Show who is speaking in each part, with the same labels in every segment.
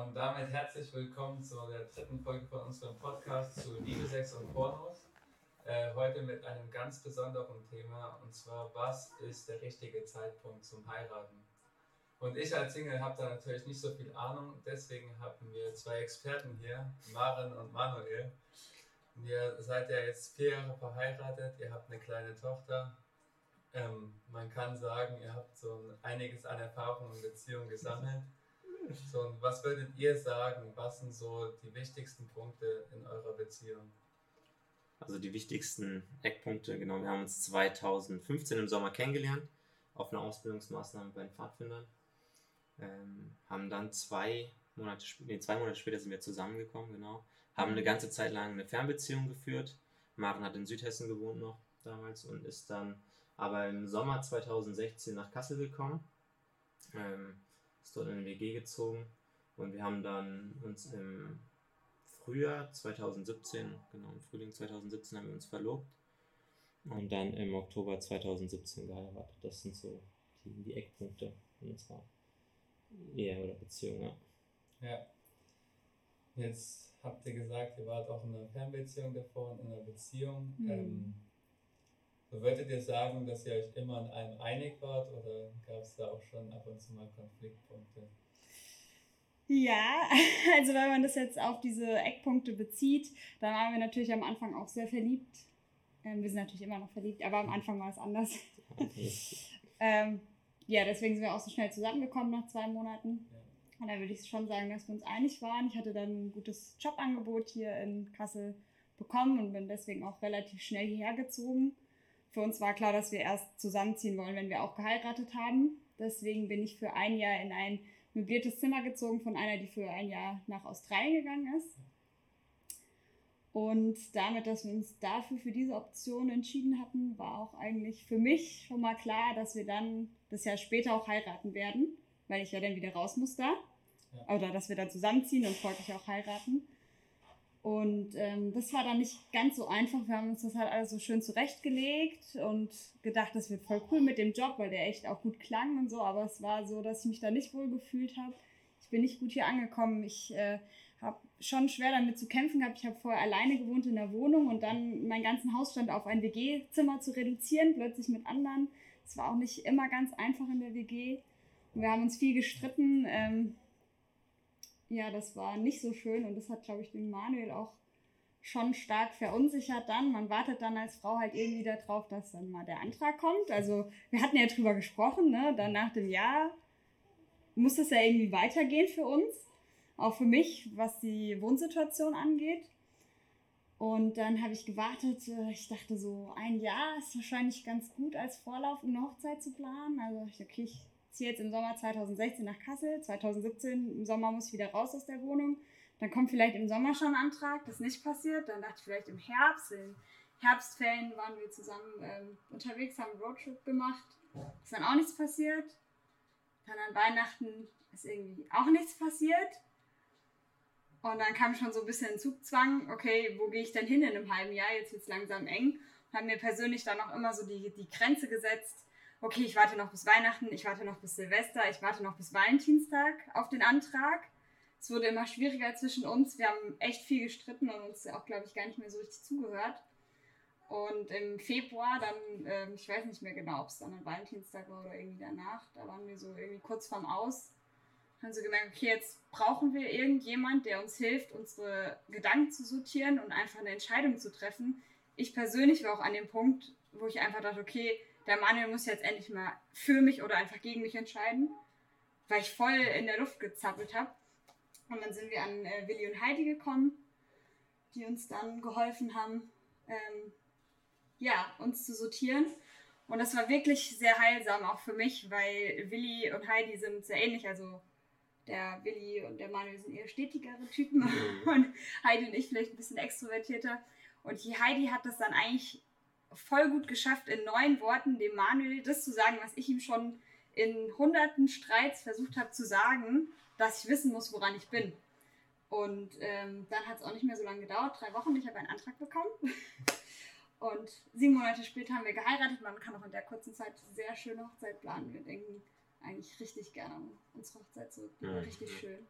Speaker 1: Und damit herzlich willkommen zu der dritten Folge von unserem Podcast zu Liebe, Sex und Pornos. Äh, heute mit einem ganz besonderen Thema und zwar, was ist der richtige Zeitpunkt zum Heiraten? Und ich als Single habe da natürlich nicht so viel Ahnung, deswegen haben wir zwei Experten hier, Maren und Manuel. Und ihr seid ja jetzt vier Jahre verheiratet, ihr habt eine kleine Tochter. Ähm, man kann sagen, ihr habt so einiges an Erfahrung in Beziehungen gesammelt. So, und was würdet ihr sagen, was sind so die wichtigsten Punkte in eurer Beziehung?
Speaker 2: Also die wichtigsten Eckpunkte, genau, wir haben uns 2015 im Sommer kennengelernt auf einer Ausbildungsmaßnahme bei den Pfadfindern. Ähm, haben dann zwei Monate, nee, zwei Monate später sind wir zusammengekommen, genau. Haben eine ganze Zeit lang eine Fernbeziehung geführt. Maren hat in Südhessen gewohnt noch damals und ist dann aber im Sommer 2016 nach Kassel gekommen. Ähm, ist dort in eine WG gezogen und wir haben dann uns im Frühjahr 2017, genau im Frühling 2017 haben wir uns verlobt und dann im Oktober 2017 geheiratet. Das sind so die, die Eckpunkte unserer Ehe oder Beziehung, ja.
Speaker 1: Ja. Jetzt habt ihr gesagt, ihr wart auch in einer Fernbeziehung davor und in einer Beziehung. Mhm. Ähm, würdet ihr sagen, dass ihr euch immer an einem einig wart oder gab es da auch schon ab und zu mal Konfliktpunkte?
Speaker 3: Ja, also wenn man das jetzt auf diese Eckpunkte bezieht, dann waren wir natürlich am Anfang auch sehr verliebt. Ähm, wir sind natürlich immer noch verliebt, aber am Anfang war es anders. ähm, ja, deswegen sind wir auch so schnell zusammengekommen nach zwei Monaten. Ja. Und da würde ich schon sagen, dass wir uns einig waren. Ich hatte dann ein gutes Jobangebot hier in Kassel bekommen und bin deswegen auch relativ schnell hierher gezogen. Für uns war klar, dass wir erst zusammenziehen wollen, wenn wir auch geheiratet haben. Deswegen bin ich für ein Jahr in ein möbliertes Zimmer gezogen von einer, die für ein Jahr nach Australien gegangen ist. Und damit, dass wir uns dafür für diese Option entschieden hatten, war auch eigentlich für mich schon mal klar, dass wir dann das Jahr später auch heiraten werden, weil ich ja dann wieder raus muss da. Ja. Oder dass wir dann zusammenziehen und folglich auch heiraten. Und ähm, das war dann nicht ganz so einfach. Wir haben uns das halt alles so schön zurechtgelegt und gedacht, das wird voll cool mit dem Job, weil der echt auch gut klang und so. Aber es war so, dass ich mich da nicht wohl gefühlt habe. Ich bin nicht gut hier angekommen. Ich äh, habe schon schwer damit zu kämpfen gehabt. Ich habe vorher alleine gewohnt in der Wohnung und dann meinen ganzen Hausstand auf ein WG-Zimmer zu reduzieren, plötzlich mit anderen. Es war auch nicht immer ganz einfach in der WG. Und wir haben uns viel gestritten. Ähm, ja, das war nicht so schön und das hat, glaube ich, den Manuel auch schon stark verunsichert dann. Man wartet dann als Frau halt irgendwie darauf, dass dann mal der Antrag kommt. Also wir hatten ja drüber gesprochen, ne? Dann nach dem Jahr muss das ja irgendwie weitergehen für uns. Auch für mich, was die Wohnsituation angeht. Und dann habe ich gewartet. Äh, ich dachte so, ein Jahr ist wahrscheinlich ganz gut als Vorlauf, um eine Hochzeit zu planen. Also ich, okay, ich ziehe jetzt im Sommer 2016 nach Kassel. 2017 im Sommer muss ich wieder raus aus der Wohnung. Dann kommt vielleicht im Sommer schon ein Antrag. Das ist nicht passiert. Dann dachte ich vielleicht im Herbst. In Herbstferien waren wir zusammen ähm, unterwegs, haben einen Roadtrip gemacht. Ist dann auch nichts passiert. Dann an Weihnachten ist irgendwie auch nichts passiert. Und dann kam schon so ein bisschen Zugzwang, okay, wo gehe ich denn hin in einem halben Jahr? Jetzt wird es langsam eng. Und habe mir persönlich dann auch immer so die, die Grenze gesetzt, okay, ich warte noch bis Weihnachten, ich warte noch bis Silvester, ich warte noch bis Valentinstag auf den Antrag. Es wurde immer schwieriger zwischen uns. Wir haben echt viel gestritten und uns auch, glaube ich, gar nicht mehr so richtig zugehört. Und im Februar dann, äh, ich weiß nicht mehr genau, ob es dann ein Valentinstag war oder irgendwie danach, da waren wir so irgendwie kurz vorm Aus. Haben so gemerkt, okay, jetzt brauchen wir irgendjemand, der uns hilft, unsere Gedanken zu sortieren und einfach eine Entscheidung zu treffen. Ich persönlich war auch an dem Punkt, wo ich einfach dachte, okay, der Manuel muss jetzt endlich mal für mich oder einfach gegen mich entscheiden, weil ich voll in der Luft gezappelt habe. Und dann sind wir an äh, Willi und Heidi gekommen, die uns dann geholfen haben, ähm, ja, uns zu sortieren. Und das war wirklich sehr heilsam auch für mich, weil Willi und Heidi sind sehr ähnlich. Also der Willi und der Manuel sind eher stetigere Typen mhm. und Heidi und ich vielleicht ein bisschen extrovertierter. Und die Heidi hat das dann eigentlich voll gut geschafft, in neun Worten dem Manuel das zu sagen, was ich ihm schon in hunderten Streits versucht habe zu sagen, dass ich wissen muss, woran ich bin. Und ähm, dann hat es auch nicht mehr so lange gedauert, drei Wochen. Ich habe einen Antrag bekommen. Und sieben Monate später haben wir geheiratet. Man kann auch in der kurzen Zeit sehr schöne Hochzeit planen. Wir denken eigentlich richtig gerne an unsere Hochzeit zurück. Mhm. richtig schön.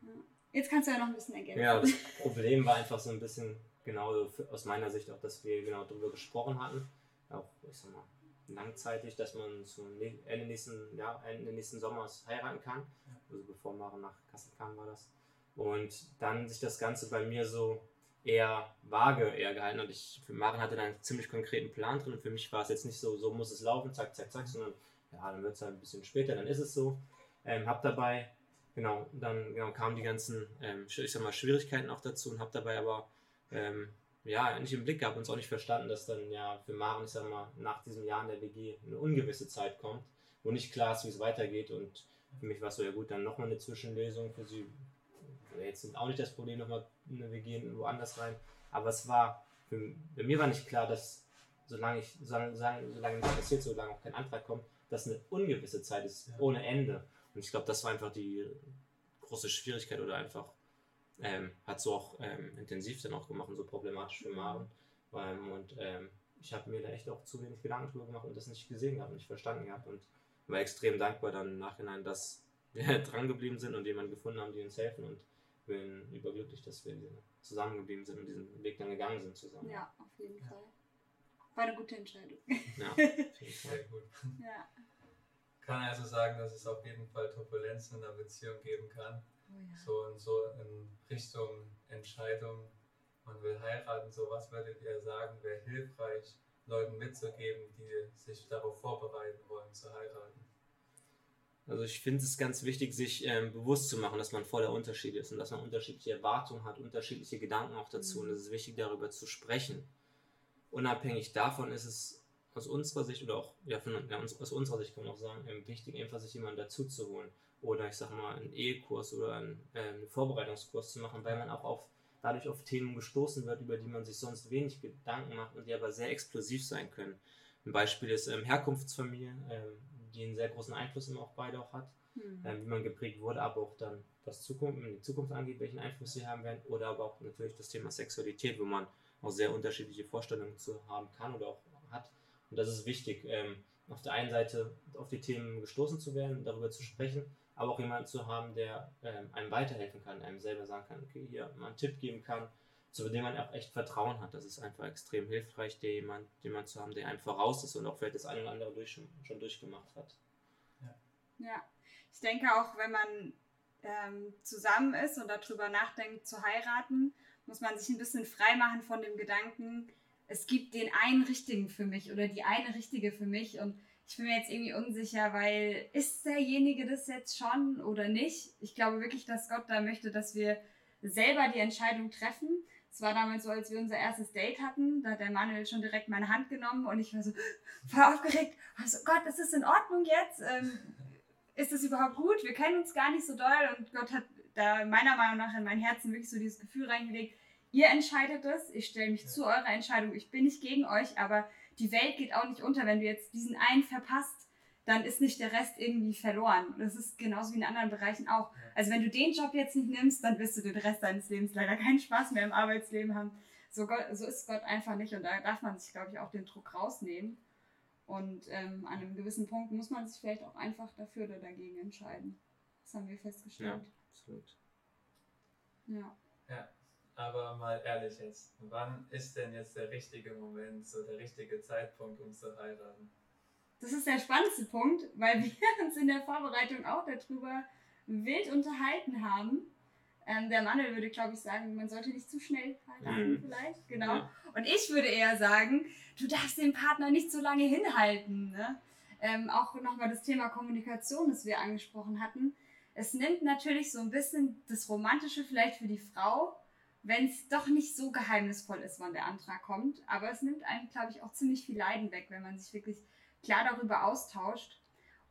Speaker 3: Ja. Jetzt kannst du ja noch ein bisschen ergänzen.
Speaker 2: Ja, das Problem war einfach so ein bisschen, genau aus meiner Sicht auch, dass wir genau darüber gesprochen hatten. Auch, ich sag mal, langzeitig, dass man zum Ende nächsten, ja, Ende nächsten Sommers heiraten kann. Also bevor Maren nach Kassel kam, war das. Und dann sich das Ganze bei mir so eher vage eher gehalten und ich für Maren hatte da einen ziemlich konkreten Plan drin und für mich war es jetzt nicht so, so muss es laufen, zack, zack, zack, sondern ja, dann wird es halt ein bisschen später, dann ist es so. Ähm, hab dabei, genau, dann genau, kamen die ganzen, ähm, ich sag mal, Schwierigkeiten auch dazu und hab dabei aber ähm, ja, nicht im Blick gehabt und es auch nicht verstanden, dass dann ja für Maren, ich sag mal, nach diesem Jahr in der WG eine ungewisse Zeit kommt, wo nicht klar ist, wie es weitergeht. Und für mich war es so, ja gut, dann nochmal eine Zwischenlösung für sie. Jetzt sind auch nicht das Problem, nochmal eine WG woanders rein. Aber es war, für, für mir war nicht klar, dass solange ich, solange, solange nichts passiert, solange auch kein Antrag kommt, dass eine ungewisse Zeit ist, ja. ohne Ende. Und ich glaube, das war einfach die große Schwierigkeit oder einfach ähm, hat so auch ähm, intensiv dann auch gemacht und so problematisch für Maren. Ähm, und ähm, ich habe mir da echt auch zu wenig Gedanken drüber gemacht und das nicht gesehen gehabt, nicht verstanden gehabt und war extrem dankbar dann im Nachhinein, dass wir dran geblieben sind und jemanden gefunden haben, die uns helfen und bin überglücklich, dass wir zusammengeblieben sind und diesen Weg dann gegangen sind zusammen.
Speaker 3: Ja, auf jeden ja. Fall. War eine gute Entscheidung.
Speaker 1: Ja, sehr gut. Ja. Kann also sagen, dass es auf jeden Fall Turbulenzen in der Beziehung geben kann Oh ja. So und so in Richtung Entscheidung, man will heiraten, so was würdet ihr sagen, wäre hilfreich, Leuten mitzugeben, die sich darauf vorbereiten wollen zu heiraten?
Speaker 2: Also ich finde es ganz wichtig, sich ähm, bewusst zu machen, dass man voller Unterschied ist und dass man unterschiedliche Erwartungen hat, unterschiedliche Gedanken auch dazu. Mhm. Und es ist wichtig, darüber zu sprechen. Unabhängig davon ist es aus unserer Sicht oder auch ja, von, ja, aus unserer Sicht kann man auch sagen, ähm, wichtig, einfach sich jemanden dazu zu holen oder ich sag mal einen Ehekurs oder einen, äh, einen Vorbereitungskurs zu machen, weil man auch auf, dadurch auf Themen gestoßen wird, über die man sich sonst wenig Gedanken macht und die aber sehr explosiv sein können. Ein Beispiel ist ähm, Herkunftsfamilie, ähm, die einen sehr großen Einfluss immer auch beide auch hat, mhm. ähm, wie man geprägt wurde, aber auch dann was Zukunft, die Zukunft angeht, welchen Einfluss sie haben werden, oder aber auch natürlich das Thema Sexualität, wo man auch sehr unterschiedliche Vorstellungen zu haben kann oder auch hat. Und das ist wichtig, ähm, auf der einen Seite auf die Themen gestoßen zu werden, darüber zu sprechen, aber auch jemanden zu haben, der ähm, einem weiterhelfen kann, einem selber sagen kann, okay, hier mal einen Tipp geben kann, zu dem man auch echt Vertrauen hat. Das ist einfach extrem hilfreich, der jemand, jemand zu haben, der einem voraus ist und auch vielleicht das eine oder andere durch, schon durchgemacht hat.
Speaker 3: Ja. ja, ich denke auch, wenn man ähm, zusammen ist und darüber nachdenkt zu heiraten, muss man sich ein bisschen frei machen von dem Gedanken, es gibt den einen richtigen für mich oder die eine richtige für mich und ich bin mir jetzt irgendwie unsicher, weil ist derjenige das jetzt schon oder nicht? Ich glaube wirklich, dass Gott da möchte, dass wir selber die Entscheidung treffen. Es war damals so, als wir unser erstes Date hatten, da hat der Manuel schon direkt meine Hand genommen und ich war so voll aufgeregt. Also Gott, ist das in Ordnung jetzt? Ähm, ist das überhaupt gut? Wir kennen uns gar nicht so doll und Gott hat da meiner Meinung nach in mein Herzen wirklich so dieses Gefühl reingelegt, ihr entscheidet es, ich stelle mich zu eurer Entscheidung, ich bin nicht gegen euch, aber die Welt geht auch nicht unter. Wenn du jetzt diesen einen verpasst, dann ist nicht der Rest irgendwie verloren. Das ist genauso wie in anderen Bereichen auch. Also wenn du den Job jetzt nicht nimmst, dann wirst du den Rest deines Lebens leider keinen Spaß mehr im Arbeitsleben haben. So, Gott, so ist Gott einfach nicht und da darf man sich, glaube ich, auch den Druck rausnehmen. Und ähm, an einem gewissen Punkt muss man sich vielleicht auch einfach dafür oder dagegen entscheiden. Das haben wir festgestellt. Ja, absolut.
Speaker 1: Ja. Ja, aber mal ehrlich jetzt, wann ist denn jetzt der richtige Moment, so der richtige Zeitpunkt, um zu heiraten?
Speaker 3: Das ist der spannendste Punkt, weil wir uns in der Vorbereitung auch darüber wild unterhalten haben. Ähm, der Manuel würde, glaube ich, sagen, man sollte nicht zu schnell heiraten, mhm. vielleicht. Genau. Ja. Und ich würde eher sagen, du darfst den Partner nicht so lange hinhalten. Ne? Ähm, auch nochmal das Thema Kommunikation, das wir angesprochen hatten. Es nimmt natürlich so ein bisschen das Romantische vielleicht für die Frau wenn es doch nicht so geheimnisvoll ist, wann der Antrag kommt. Aber es nimmt einem, glaube ich, auch ziemlich viel Leiden weg, wenn man sich wirklich klar darüber austauscht.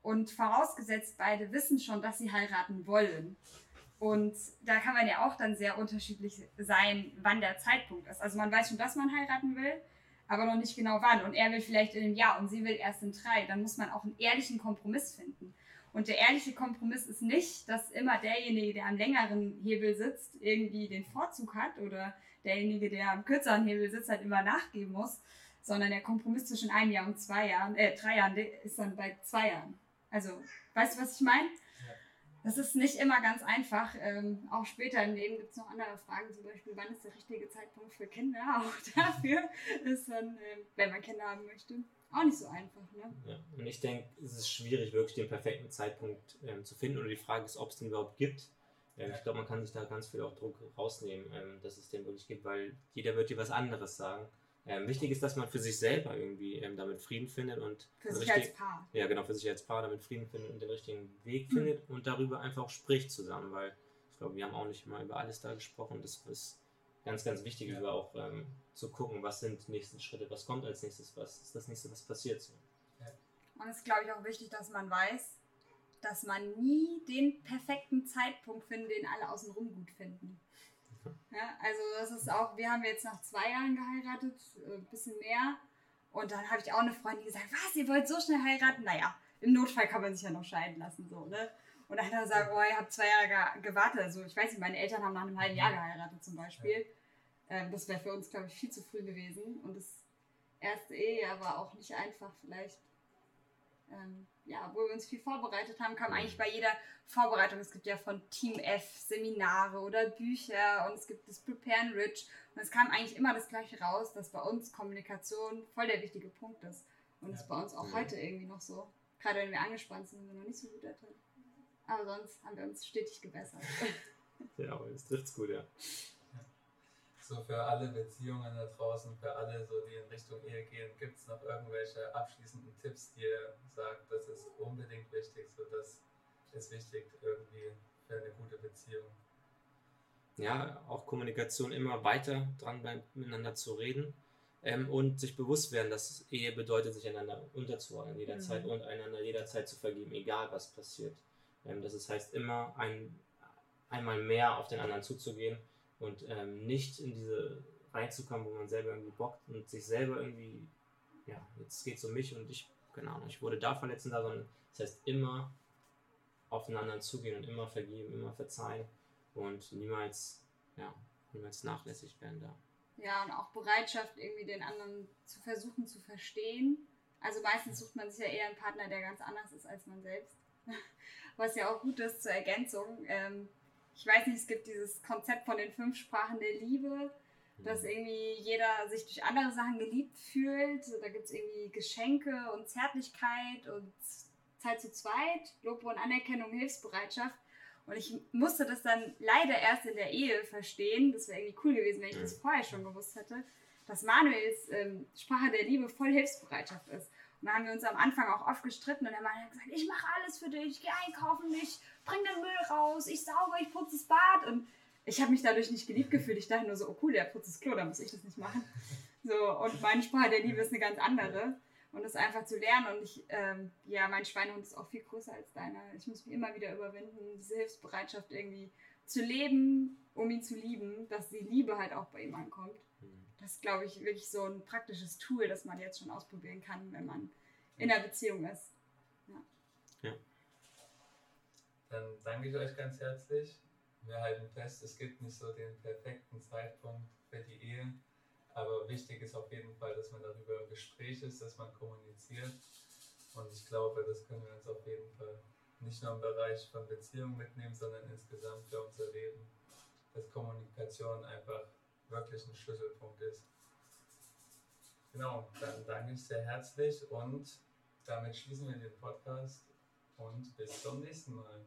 Speaker 3: Und vorausgesetzt, beide wissen schon, dass sie heiraten wollen. Und da kann man ja auch dann sehr unterschiedlich sein, wann der Zeitpunkt ist. Also man weiß schon, dass man heiraten will, aber noch nicht genau wann. Und er will vielleicht in einem Jahr und sie will erst in drei. Dann muss man auch einen ehrlichen Kompromiss finden. Und der ehrliche Kompromiss ist nicht, dass immer derjenige, der am längeren Hebel sitzt, irgendwie den Vorzug hat oder derjenige, der am kürzeren Hebel sitzt, halt immer nachgeben muss, sondern der Kompromiss zwischen einem Jahr und zwei Jahren, äh, drei Jahren ist dann bei zwei Jahren. Also, weißt du, was ich meine? Das ist nicht immer ganz einfach. Ähm, auch später im Leben gibt es noch andere Fragen, zum Beispiel, wann ist der richtige Zeitpunkt für Kinder? Auch dafür ist dann, äh, wenn man Kinder haben möchte, auch nicht so einfach. Ne?
Speaker 2: Ja. Und ich denke, es ist schwierig, wirklich den perfekten Zeitpunkt ähm, zu finden. Oder die Frage ist, ob es den überhaupt gibt. Ähm, ich glaube, man kann sich da ganz viel auch Druck rausnehmen, ähm, dass es den wirklich gibt, weil jeder wird dir was anderes sagen. Ähm, wichtig ist, dass man für sich selber irgendwie ähm, damit Frieden findet und
Speaker 3: für sich richtig, als Paar.
Speaker 2: Ja, genau, für sich als Paar damit Frieden findet und den richtigen Weg mhm. findet und darüber einfach auch spricht zusammen, weil ich glaube, wir haben auch nicht mal über alles da gesprochen. Das ist ganz, ganz wichtig, ja. über auch ähm, zu gucken, was sind die nächsten Schritte, was kommt als nächstes, was ist das nächste, was passiert so.
Speaker 3: Ja. Und es ist, glaube ich, auch wichtig, dass man weiß, dass man nie den perfekten Zeitpunkt findet, den alle außenrum gut finden. Ja, also das ist auch, wir haben jetzt nach zwei Jahren geheiratet, ein äh, bisschen mehr. Und dann habe ich auch eine Freundin gesagt, was, ihr wollt so schnell heiraten? Naja, im Notfall kann man sich ja noch scheiden lassen, so, ne? Und dann hat er gesagt, oh, ihr habt zwei Jahre gewartet. Also ich weiß nicht, meine Eltern haben nach einem halben Jahr geheiratet zum Beispiel. Ähm, das wäre für uns, glaube ich, viel zu früh gewesen. Und das erste Ehejahr war auch nicht einfach, vielleicht ähm, ja, wo wir uns viel vorbereitet haben, kam eigentlich bei jeder Vorbereitung. Es gibt ja von Team F Seminare oder Bücher und es gibt das Prepare and Rich. Und es kam eigentlich immer das Gleiche raus, dass bei uns Kommunikation voll der wichtige Punkt ist. Und ja. ist bei uns auch ja. heute irgendwie noch so. Gerade wenn wir angespannt sind, sind wir noch nicht so gut da drin. Aber sonst haben wir uns stetig gebessert.
Speaker 2: ja, aber es trifft's gut, ja
Speaker 1: so für alle Beziehungen da draußen, für alle, so die in Richtung Ehe gehen, gibt es noch irgendwelche abschließenden Tipps, die ihr sagt, das ist unbedingt wichtig, so das ist wichtig irgendwie für eine gute Beziehung?
Speaker 2: Ja, auch Kommunikation immer weiter dran miteinander zu reden. Ähm, und sich bewusst werden, dass Ehe bedeutet, sich einander unterzuordnen jederzeit mhm. und einander jederzeit zu vergeben, egal was passiert. Ähm, das heißt, immer ein, einmal mehr auf den anderen zuzugehen und ähm, nicht in diese reinzukommen, wo man selber irgendwie bockt und sich selber irgendwie, ja, jetzt geht es um mich und ich, keine Ahnung, ich wurde da verletzt und da, sondern das heißt immer auf den anderen zugehen und immer vergeben, immer verzeihen und niemals, ja, niemals nachlässig werden da.
Speaker 3: Ja, und auch Bereitschaft, irgendwie den anderen zu versuchen zu verstehen. Also meistens sucht man sich ja eher einen Partner, der ganz anders ist als man selbst. Was ja auch gut ist zur Ergänzung. Ähm, ich weiß nicht, es gibt dieses Konzept von den fünf Sprachen der Liebe, dass mhm. irgendwie jeder sich durch andere Sachen geliebt fühlt. Da gibt es irgendwie Geschenke und Zärtlichkeit und Zeit zu zweit, Lob und Anerkennung, Hilfsbereitschaft. Und ich musste das dann leider erst in der Ehe verstehen. Das wäre irgendwie cool gewesen, wenn ich das vorher schon gewusst hätte, dass Manuels ähm, Sprache der Liebe voll Hilfsbereitschaft ist. Und da haben wir uns am Anfang auch oft gestritten und der Mann hat gesagt, ich mache alles für dich, ich gehe einkaufen, ich bring den Müll raus, ich sauge, ich putze das Bad. Und ich habe mich dadurch nicht geliebt gefühlt. Ich dachte nur so, oh cool, der putzt das Klo, da muss ich das nicht machen. So, und meine Sprache der Liebe ist eine ganz andere. Und das einfach zu lernen. Und ich, ähm, ja, mein Schweinehund ist auch viel größer als deiner. Ich muss mich immer wieder überwinden, diese Hilfsbereitschaft irgendwie zu leben, um ihn zu lieben, dass die Liebe halt auch bei ihm ankommt das ist, glaube ich, wirklich so ein praktisches Tool, das man jetzt schon ausprobieren kann, wenn man in einer Beziehung ist. Ja.
Speaker 2: ja.
Speaker 1: Dann danke ich euch ganz herzlich. Wir halten fest, es gibt nicht so den perfekten Zeitpunkt für die Ehe, aber wichtig ist auf jeden Fall, dass man darüber im Gespräch ist, dass man kommuniziert. Und ich glaube, das können wir uns auf jeden Fall nicht nur im Bereich von Beziehungen mitnehmen, sondern insgesamt für dass Kommunikation einfach wirklich ein Schlüsselpunkt ist. Genau, dann danke ich sehr herzlich und damit schließen wir den Podcast und bis zum nächsten Mal.